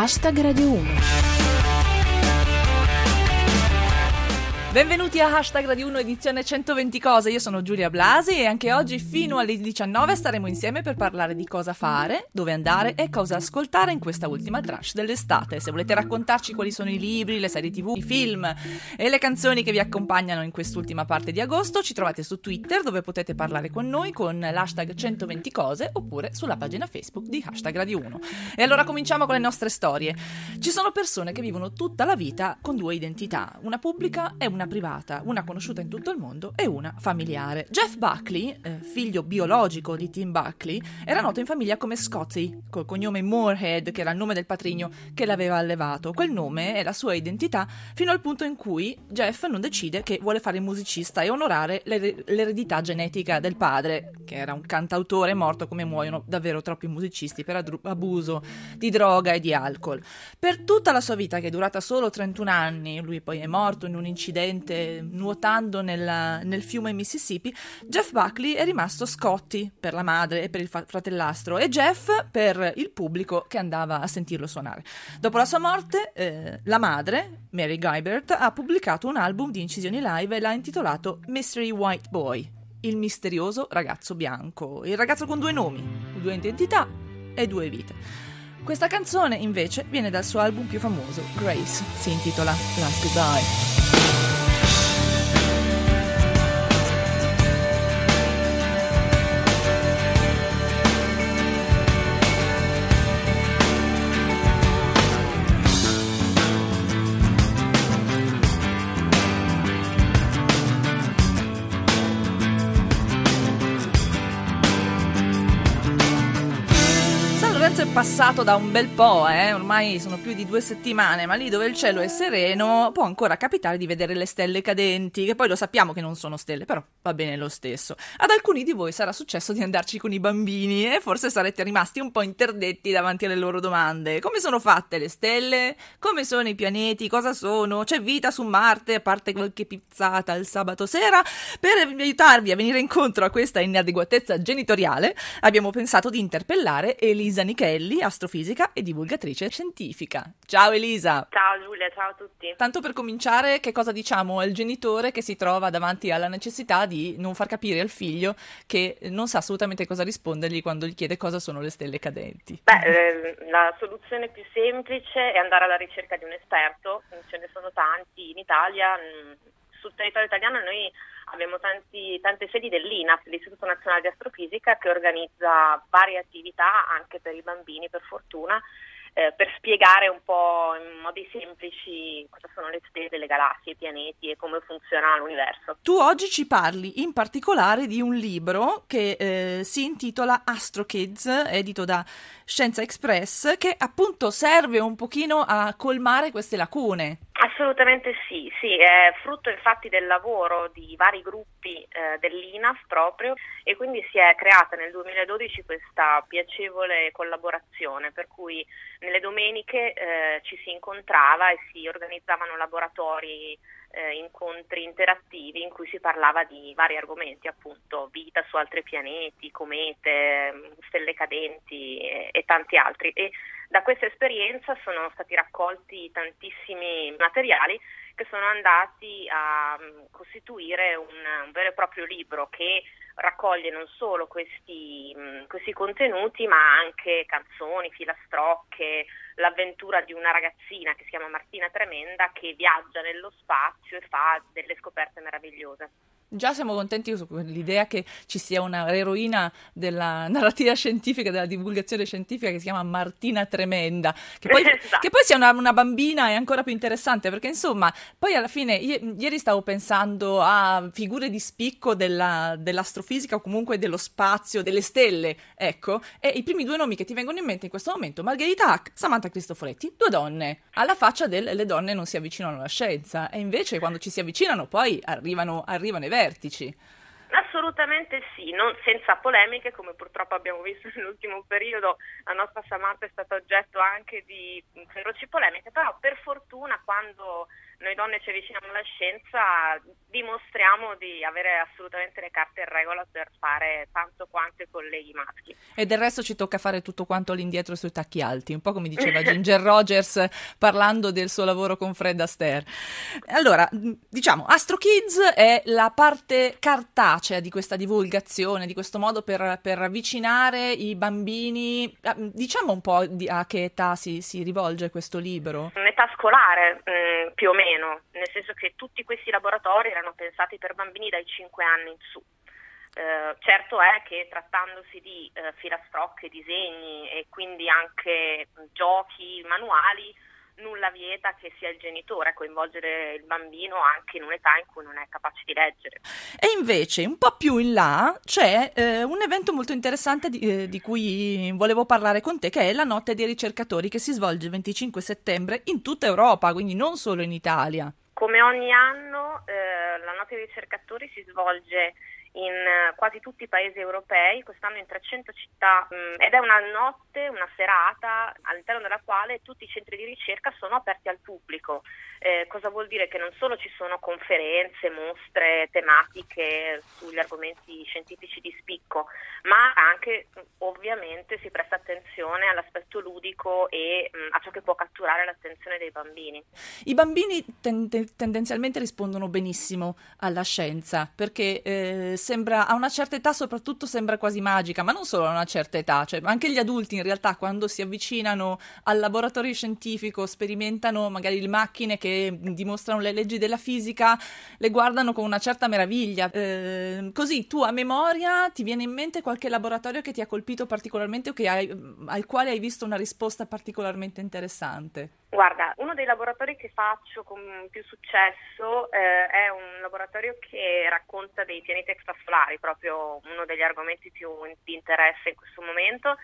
Hashtag Radio Benvenuti a Hashtag Radio 1 edizione 120 cose, io sono Giulia Blasi e anche oggi fino alle 19 staremo insieme per parlare di cosa fare, dove andare e cosa ascoltare in questa ultima tranche dell'estate. Se volete raccontarci quali sono i libri, le serie tv, i film e le canzoni che vi accompagnano in quest'ultima parte di agosto, ci trovate su Twitter dove potete parlare con noi con l'hashtag 120 cose oppure sulla pagina Facebook di Hashtag Radio 1. E allora cominciamo con le nostre storie. Ci sono persone che vivono tutta la vita con due identità, una pubblica e una una privata, una conosciuta in tutto il mondo e una familiare. Jeff Buckley, eh, figlio biologico di Tim Buckley, era noto in famiglia come Scotty, col cognome Moorhead, che era il nome del patrigno che l'aveva allevato. Quel nome è la sua identità fino al punto in cui Jeff non decide che vuole fare il musicista e onorare l'er- l'eredità genetica del padre, che era un cantautore morto come muoiono davvero troppi musicisti per ad- abuso di droga e di alcol. Per tutta la sua vita, che è durata solo 31 anni, lui poi è morto in un incidente incidente nuotando nella, nel fiume Mississippi, Jeff Buckley è rimasto Scotty per la madre e per il fratellastro e Jeff per il pubblico che andava a sentirlo suonare. Dopo la sua morte, eh, la madre, Mary Guibert, ha pubblicato un album di incisioni live e l'ha intitolato Mystery White Boy, il misterioso ragazzo bianco, il ragazzo con due nomi, due identità e due vite. Questa canzone invece viene dal suo album più famoso, Grace, si intitola Last Goodbye. Bye. È passato da un bel po', eh? ormai sono più di due settimane, ma lì dove il cielo è sereno può ancora capitare di vedere le stelle cadenti, che poi lo sappiamo che non sono stelle, però va bene lo stesso. Ad alcuni di voi sarà successo di andarci con i bambini e forse sarete rimasti un po' interdetti davanti alle loro domande. Come sono fatte le stelle? Come sono i pianeti? Cosa sono? C'è vita su Marte, a parte qualche pizzata il sabato sera? Per aiutarvi a venire incontro a questa inadeguatezza genitoriale, abbiamo pensato di interpellare Elisa Nichelli Morelli, astrofisica e divulgatrice scientifica. Ciao Elisa! Ciao Giulia, ciao a tutti! Tanto per cominciare, che cosa diciamo al genitore che si trova davanti alla necessità di non far capire al figlio che non sa assolutamente cosa rispondergli quando gli chiede cosa sono le stelle cadenti? Beh, eh, la soluzione più semplice è andare alla ricerca di un esperto, ce ne sono tanti in Italia, mm, sul territorio italiano noi abbiamo tanti, tante sedi dell'INAF, l'Istituto Nazionale di Astrofisica, che organizza varie attività anche per i bambini, per fortuna, eh, per spiegare un po' in modi semplici cosa sono le stelle, le galassie, i pianeti e come funziona l'universo. Tu oggi ci parli in particolare di un libro che eh, si intitola Astro Kids, edito da Scienza Express, che appunto serve un pochino a colmare queste lacune. Assolutamente sì, sì, è frutto infatti del lavoro di vari gruppi eh, dell'INAF proprio e quindi si è creata nel 2012 questa piacevole collaborazione per cui nelle domeniche eh, ci si incontrava e si organizzavano laboratori eh, incontri interattivi in cui si parlava di vari argomenti, appunto vita su altri pianeti, comete, stelle cadenti e, e tanti altri. E da questa esperienza sono stati raccolti tantissimi materiali che sono andati a um, costituire un, un, vero e proprio libro che raccoglie non solo questi, um, questi contenuti ma anche canzoni, filastrocche, l'avventura di una ragazzina che si chiama Martina Tremenda che viaggia nello spazio e fa delle scoperte meravigliose. Già siamo contenti su l'idea che ci sia una eroina della narrativa scientifica, della divulgazione scientifica che si chiama Martina Tremenda. Che poi, esatto. che poi sia una, una, bambina è ancora più interessante perché insomma, poi alla fine, ieri stavo pensando a figure di spicco della, dell'astrofisica o comunque dello spazio, delle stelle, ecco, e i primi due nomi che ti vengono in mente in questo momento, Margherita Hack, Samantha Cristoforetti, due donne, alla faccia del le donne non si avvicinano alla scienza e invece quando ci si avvicinano poi arrivano, arrivano i veri vertici. Assolutamente sì, non, senza polemiche, come purtroppo abbiamo visto nell'ultimo periodo, la nostra Samantha è stata oggetto anche di feroci polemiche, però per fortuna quando noi donne ci avviciniamo alla scienza, dimostriamo di avere assolutamente le carte in regola per fare tanto quanto i colleghi maschi. E del resto ci tocca fare tutto quanto all'indietro sui tacchi alti, un po' come diceva Ginger Rogers parlando del suo lavoro con Fred Astaire. Allora, diciamo, Astro Kids è la parte cartacea di questa divulgazione, di questo modo per, per avvicinare i bambini. Ah, diciamo un po' a che età si, si rivolge questo libro? Un'età scolare, mh, mm, più o meno, nel senso che tutti questi laboratori erano pensati per bambini dai 5 anni in su. Eh, certo è che trattandosi di eh, filastrocche, disegni e quindi anche giochi manuali, nulla vieta che sia il genitore a coinvolgere il bambino anche in un'età in cui non è capace di leggere. E invece, un po' più in là, c'è eh, un evento molto interessante di, eh, di, cui volevo parlare con te, che è la Notte dei ricercatori, che si svolge il 25 settembre in tutta Europa, quindi non solo in Italia. Come ogni anno, eh, la Notte dei ricercatori si svolge in eh, quasi tutti i paesi europei, quest'anno in 300 città mm, ed è una notte, una serata all'interno della quale tutti i centri di ricerca sono aperti al pubblico. Eh, cosa vuol dire? Che non solo ci sono conferenze, mostre tematiche sugli argomenti scientifici di spicco, ma anche ovviamente si presta attenzione all'aspetto ludico e mh, mm, a ciò che può catturare l'attenzione dei bambini. I bambini ten- tendenzialmente rispondono benissimo alla scienza perché eh, sembra a una certa età soprattutto sembra quasi magica, ma non solo a una certa età, cioè anche gli adulti in realtà quando si avvicinano al laboratorio scientifico sperimentano magari le macchine che dimostrano le leggi della fisica, le guardano con una certa meraviglia. Eh, così tu a memoria ti viene in mente qualche laboratorio che ti ha colpito particolarmente o hai, al quale hai visto una risposta particolarmente interessante? Guarda, uno dei laboratori che faccio con più successo eh, è un laboratorio che racconta dei pianeti extrasolari, proprio uno degli argomenti più di interesse in questo momento.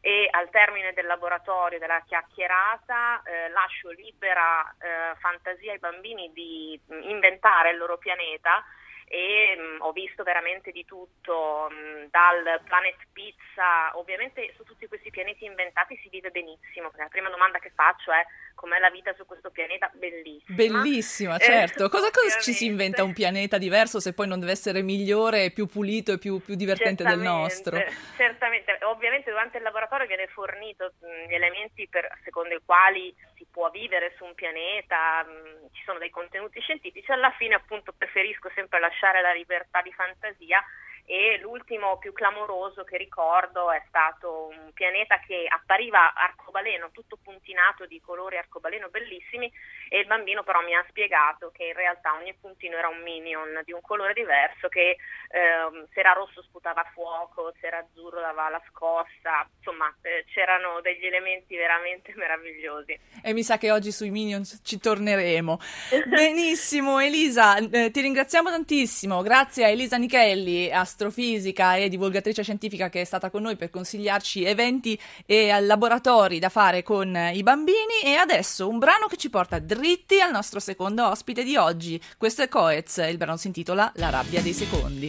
E al termine del laboratorio, della chiacchierata, eh, lascio libera eh, fantasia ai bambini di inventare il loro pianeta. E mh, mm, ho visto veramente di tutto, mh, mm, dal Planet Pizza, ovviamente su tutti questi pianeti inventati si vive benissimo, la prima domanda che faccio è com'è la vita su questo pianeta, bellissima. Bellissima, certo. Eh, cosa, cosa ci si inventa un pianeta diverso se poi non deve essere migliore, più pulito e più, più divertente del nostro? Certamente, ovviamente durante il laboratorio viene fornito mh, gli elementi per, secondo i quali si può vivere su un pianeta, mh, ci sono dei contenuti scientifici, alla fine appunto preferisco sempre lasciare la libertà di fantasia e l'ultimo più clamoroso che ricordo è stato un pianeta che appariva arcobaleno, tutto puntinato di colori arcobaleno bellissimi e il bambino però mi ha spiegato che in realtà ogni puntino era un minion di un colore diverso che ehm, se era rosso sputava fuoco, se era azzurro dava la scossa, insomma eh, c'erano degli elementi veramente meravigliosi. E mi sa che oggi sui minions ci torneremo. Benissimo Elisa, eh, ti ringraziamo tantissimo, grazie a Elisa Nichelli, a astrofisica e divulgatrice scientifica che è stata con noi per consigliarci eventi e laboratori da fare con i bambini e adesso un brano che ci porta dritti al nostro secondo ospite di oggi. Questo è Coez, il brano si intitola La rabbia dei secondi.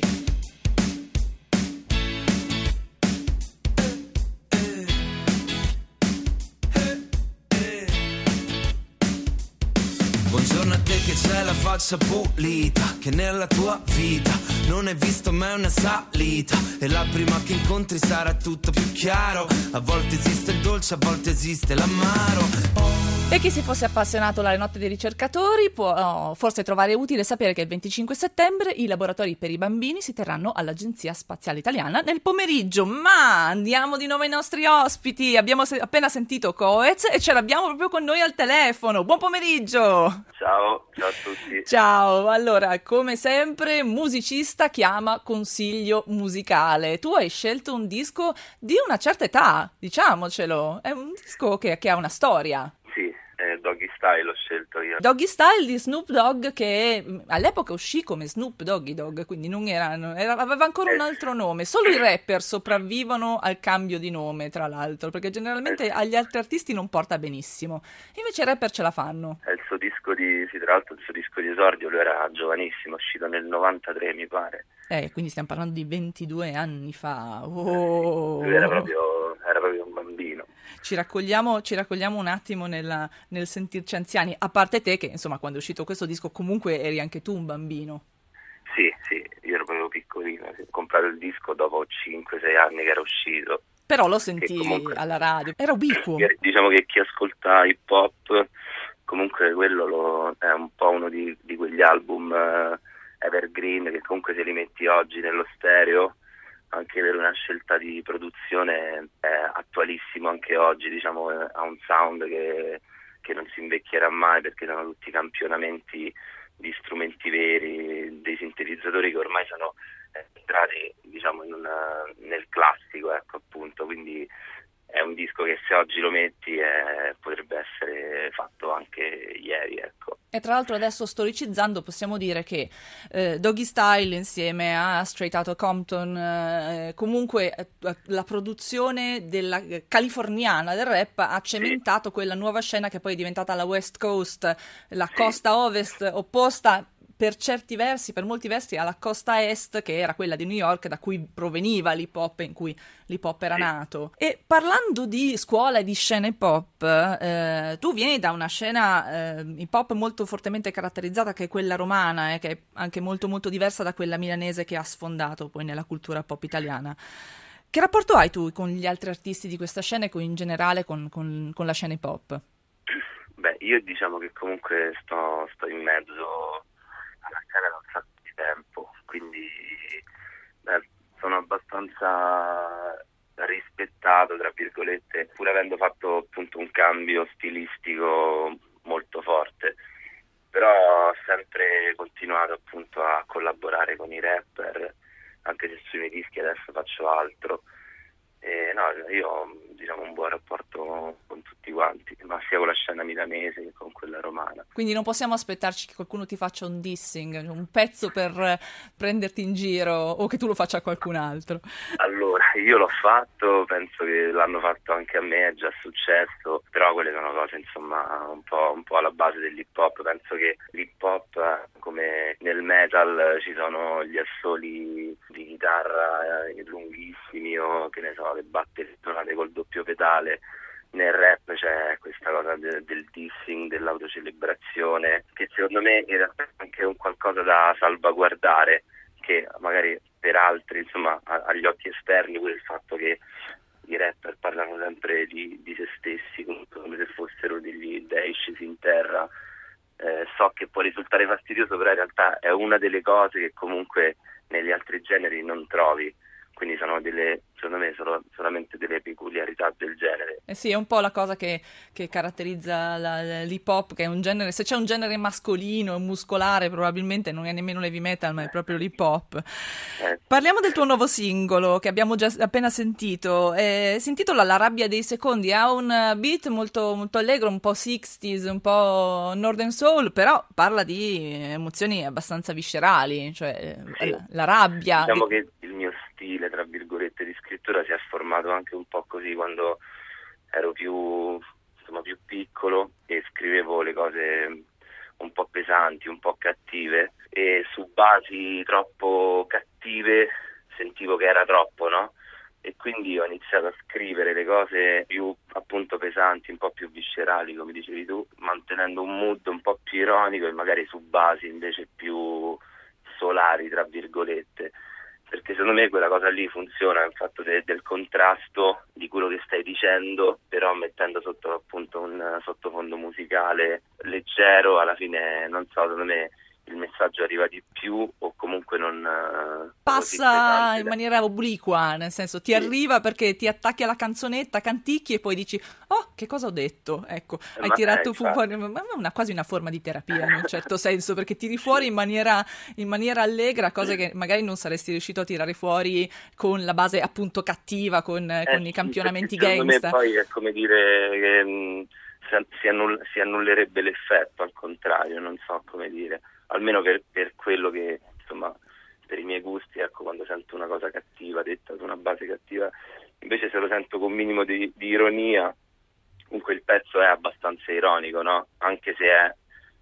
Buongiorno a te che c'hai la faccia pulita, che nella tua vita non hai visto mai una salita. E la prima che incontri sarà tutto più chiaro. A volte esiste il dolce, a volte esiste l'amaro. E chi si fosse appassionato alle notte dei ricercatori può oh, forse trovare utile sapere che il 25 settembre i laboratori per i bambini si terranno all'Agenzia Spaziale Italiana nel pomeriggio. Ma andiamo di nuovo ai nostri ospiti. Abbiamo se- appena sentito Coez e ce l'abbiamo proprio con noi al telefono. Buon pomeriggio! Ciao, ciao a tutti. Ciao, allora, come sempre, musicista chiama consiglio musicale. Tu hai scelto un disco di una certa età, diciamocelo. È un disco che, che ha una storia eh, Doggy Style ho scelto io. Doggy Style di Snoop Dogg che all'epoca uscì come Snoop Doggy Dogg, quindi non era, era, aveva ancora un eh. altro nome. Solo i rapper sopravvivono al cambio di nome, tra l'altro, perché generalmente eh. agli altri artisti non porta benissimo. Invece i rapper ce la fanno. Disco di, sì, tra l'altro il suo disco di esordio, lui era giovanissimo, uscito nel 93 mi pare. Eh, quindi stiamo parlando di 22 anni fa. Oh. Lui era proprio, era proprio un bambino. ci raccogliamo, ci raccogliamo un attimo nella, nel sentirci anziani, a parte te che insomma quando è uscito questo disco comunque eri anche tu un bambino. Sì, sì, io ero proprio piccolino, ho comprato il disco dopo 5-6 anni che era uscito. Però lo sentivi comunque, alla radio, era ubiquo. Diciamo che chi ascolta hip hop, comunque quello lo, è un po' uno di, di quegli album uh, evergreen che comunque se li metti oggi nello stereo anche per una scelta di produzione è attualissimo anche oggi, diciamo, ha un sound che, che non si invecchierà mai perché sono tutti campionamenti di strumenti veri, dei sintetizzatori che ormai sono entrati diciamo, una, nel classico, ecco appunto, quindi è un disco che se oggi lo metti eh, potrebbe essere fatto anche ieri. Ecco. E tra l'altro adesso storicizzando possiamo dire che eh, Doggy Style insieme a Straight Outta Compton, eh, comunque eh, la produzione della californiana del rap ha cementato sì. quella nuova scena che poi è diventata la West Coast, la sì. costa ovest opposta per certi versi, per molti versi, alla costa est, che era quella di New York, da cui proveniva l'hip hop, in cui l'hip hop era nato. E parlando di scuola e di scene pop, eh, tu vieni da una scena eh, hip hop molto fortemente caratterizzata, che è quella romana, eh, che è anche molto molto diversa da quella milanese che ha sfondato poi nella cultura pop italiana. Che rapporto hai tu con gli altri artisti di questa scena e con, in generale con, con, con la scena hip hop? Beh, io diciamo che comunque sto, sto in mezzo alla scena da un sacco di tempo, quindi beh, sono abbastanza rispettato, tra virgolette, pur avendo fatto appunto un cambio stilistico molto forte. Però ho sempre continuato appunto a collaborare con i rapper, anche se sui miei dischi adesso faccio altro. E no, io diciamo, un buon rapporto con tutti quanti, ma sia con la scena milanese che con quella romana. Quindi non possiamo aspettarci che qualcuno ti faccia un dissing, un pezzo per prenderti in giro o che tu lo faccia a qualcun altro. Allora, io l'ho fatto, penso che l'hanno fatto anche a me, è già successo, però quelle sono cose insomma un po', un po alla base dell'hip hop, penso che l'hip hop come nel metal ci sono gli assoli di chitarra eh, lunghissimi o che ne so, le batterie suonate col doppio pedale. Nel rap c'è questa cosa de- del dissing, dell'autocelebrazione, che secondo me è anche un qualcosa da salvaguardare, che magari per altri, insomma, agli occhi esterni, pure il fatto che i rapper parlano sempre di, di se stessi come se fossero degli dei scesi in terra. Eh, so che può risultare fastidioso, però in realtà è una delle cose che comunque negli altri generi non trovi quindi sono delle, secondo me, sono solamente delle peculiarità del genere. Eh sì, è un po' la cosa che, che caratterizza la, l'hip hop, che è un genere, se c'è un genere mascolino, muscolare, probabilmente non è nemmeno l'heavy metal, ma è proprio l'hip hop. Eh. Parliamo del tuo nuovo singolo, che abbiamo già appena sentito, eh, si intitola La rabbia dei secondi, ha un beat molto, molto allegro, un po' 60s, un po' Northern Soul, però parla di emozioni abbastanza viscerali, cioè sì. la, la, rabbia. Diciamo che stile, tra virgolette, di scrittura si è formato anche un po' così quando ero più, insomma, più piccolo e scrivevo le cose un po' pesanti, un po' cattive e su basi troppo cattive sentivo che era troppo, no? E quindi ho iniziato a scrivere le cose più appunto pesanti, un po' più viscerali, come dicevi tu, mantenendo un mood un po' più ironico e magari su basi invece più solari, tra virgolette perché secondo me quella cosa lì funziona, il fatto de- del contrasto di quello che stai dicendo, però mettendo sotto appunto un sottofondo musicale leggero, alla fine non so, secondo me il messaggio arriva di più o comunque non uh, passa in maniera obliqua, nel senso ti sì. arriva perché ti attacchi alla canzonetta, canticchi e poi dici "Oh, che cosa ho detto?". Ecco, eh, hai tirato fuori ma è una, quasi una forma di terapia in un certo senso, perché tiri fuori in maniera, in maniera allegra cose che magari non saresti riuscito a tirare fuori con la base appunto cattiva, con, eh, con sì, i campionamenti gangsta. poi è come dire che mh, mm, si, annull- si annullerebbe l'effetto, al contrario, non so come dire almeno per, per quello che insomma per i miei gusti, ecco, quando sento una cosa cattiva detta su una base cattiva, invece se lo sento con un minimo di, di ironia, comunque il pezzo è abbastanza ironico, no? Anche se è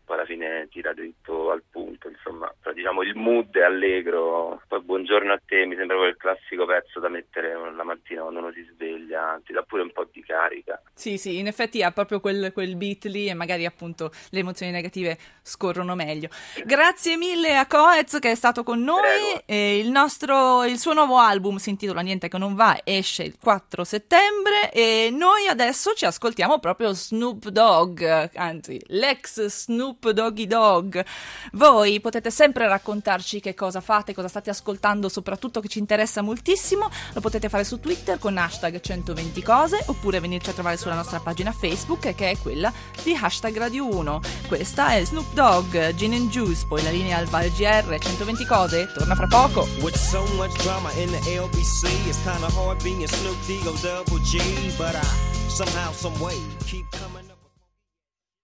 poi alla fine tira dritto al punto, insomma, diciamo il mood è allegro, poi buongiorno a te, mi sembra quel classico pezzo da mettere la mattina quando uno si sveglia, ti dà pure un po' di carica. Sì, sì, in effetti ha proprio quel, quel beat lì e magari appunto le emozioni negative scorrono meglio. Grazie mille a Coez che è stato con noi, il, nostro, il suo nuovo album si intitola Niente che non va, esce il 4 settembre e noi adesso ci ascoltiamo proprio Snoop Dogg, anzi l'ex Snoop Doggy Dogg. Voi potete sempre raccontarci che cosa fate, cosa state ascoltando, soprattutto che ci interessa moltissimo. Lo potete fare su Twitter con hashtag 120 cose oppure venirci a trovare sulla nostra pagina Facebook che è quella di hashtag Radio 1. Questa è Snoop Dogg, Gin and Juice, poi la linea al Val GR 120 cose, torna fra poco. With so much drama in the LBC, it's kinda hard being Snoop D-O double G, but I somehow, some way keep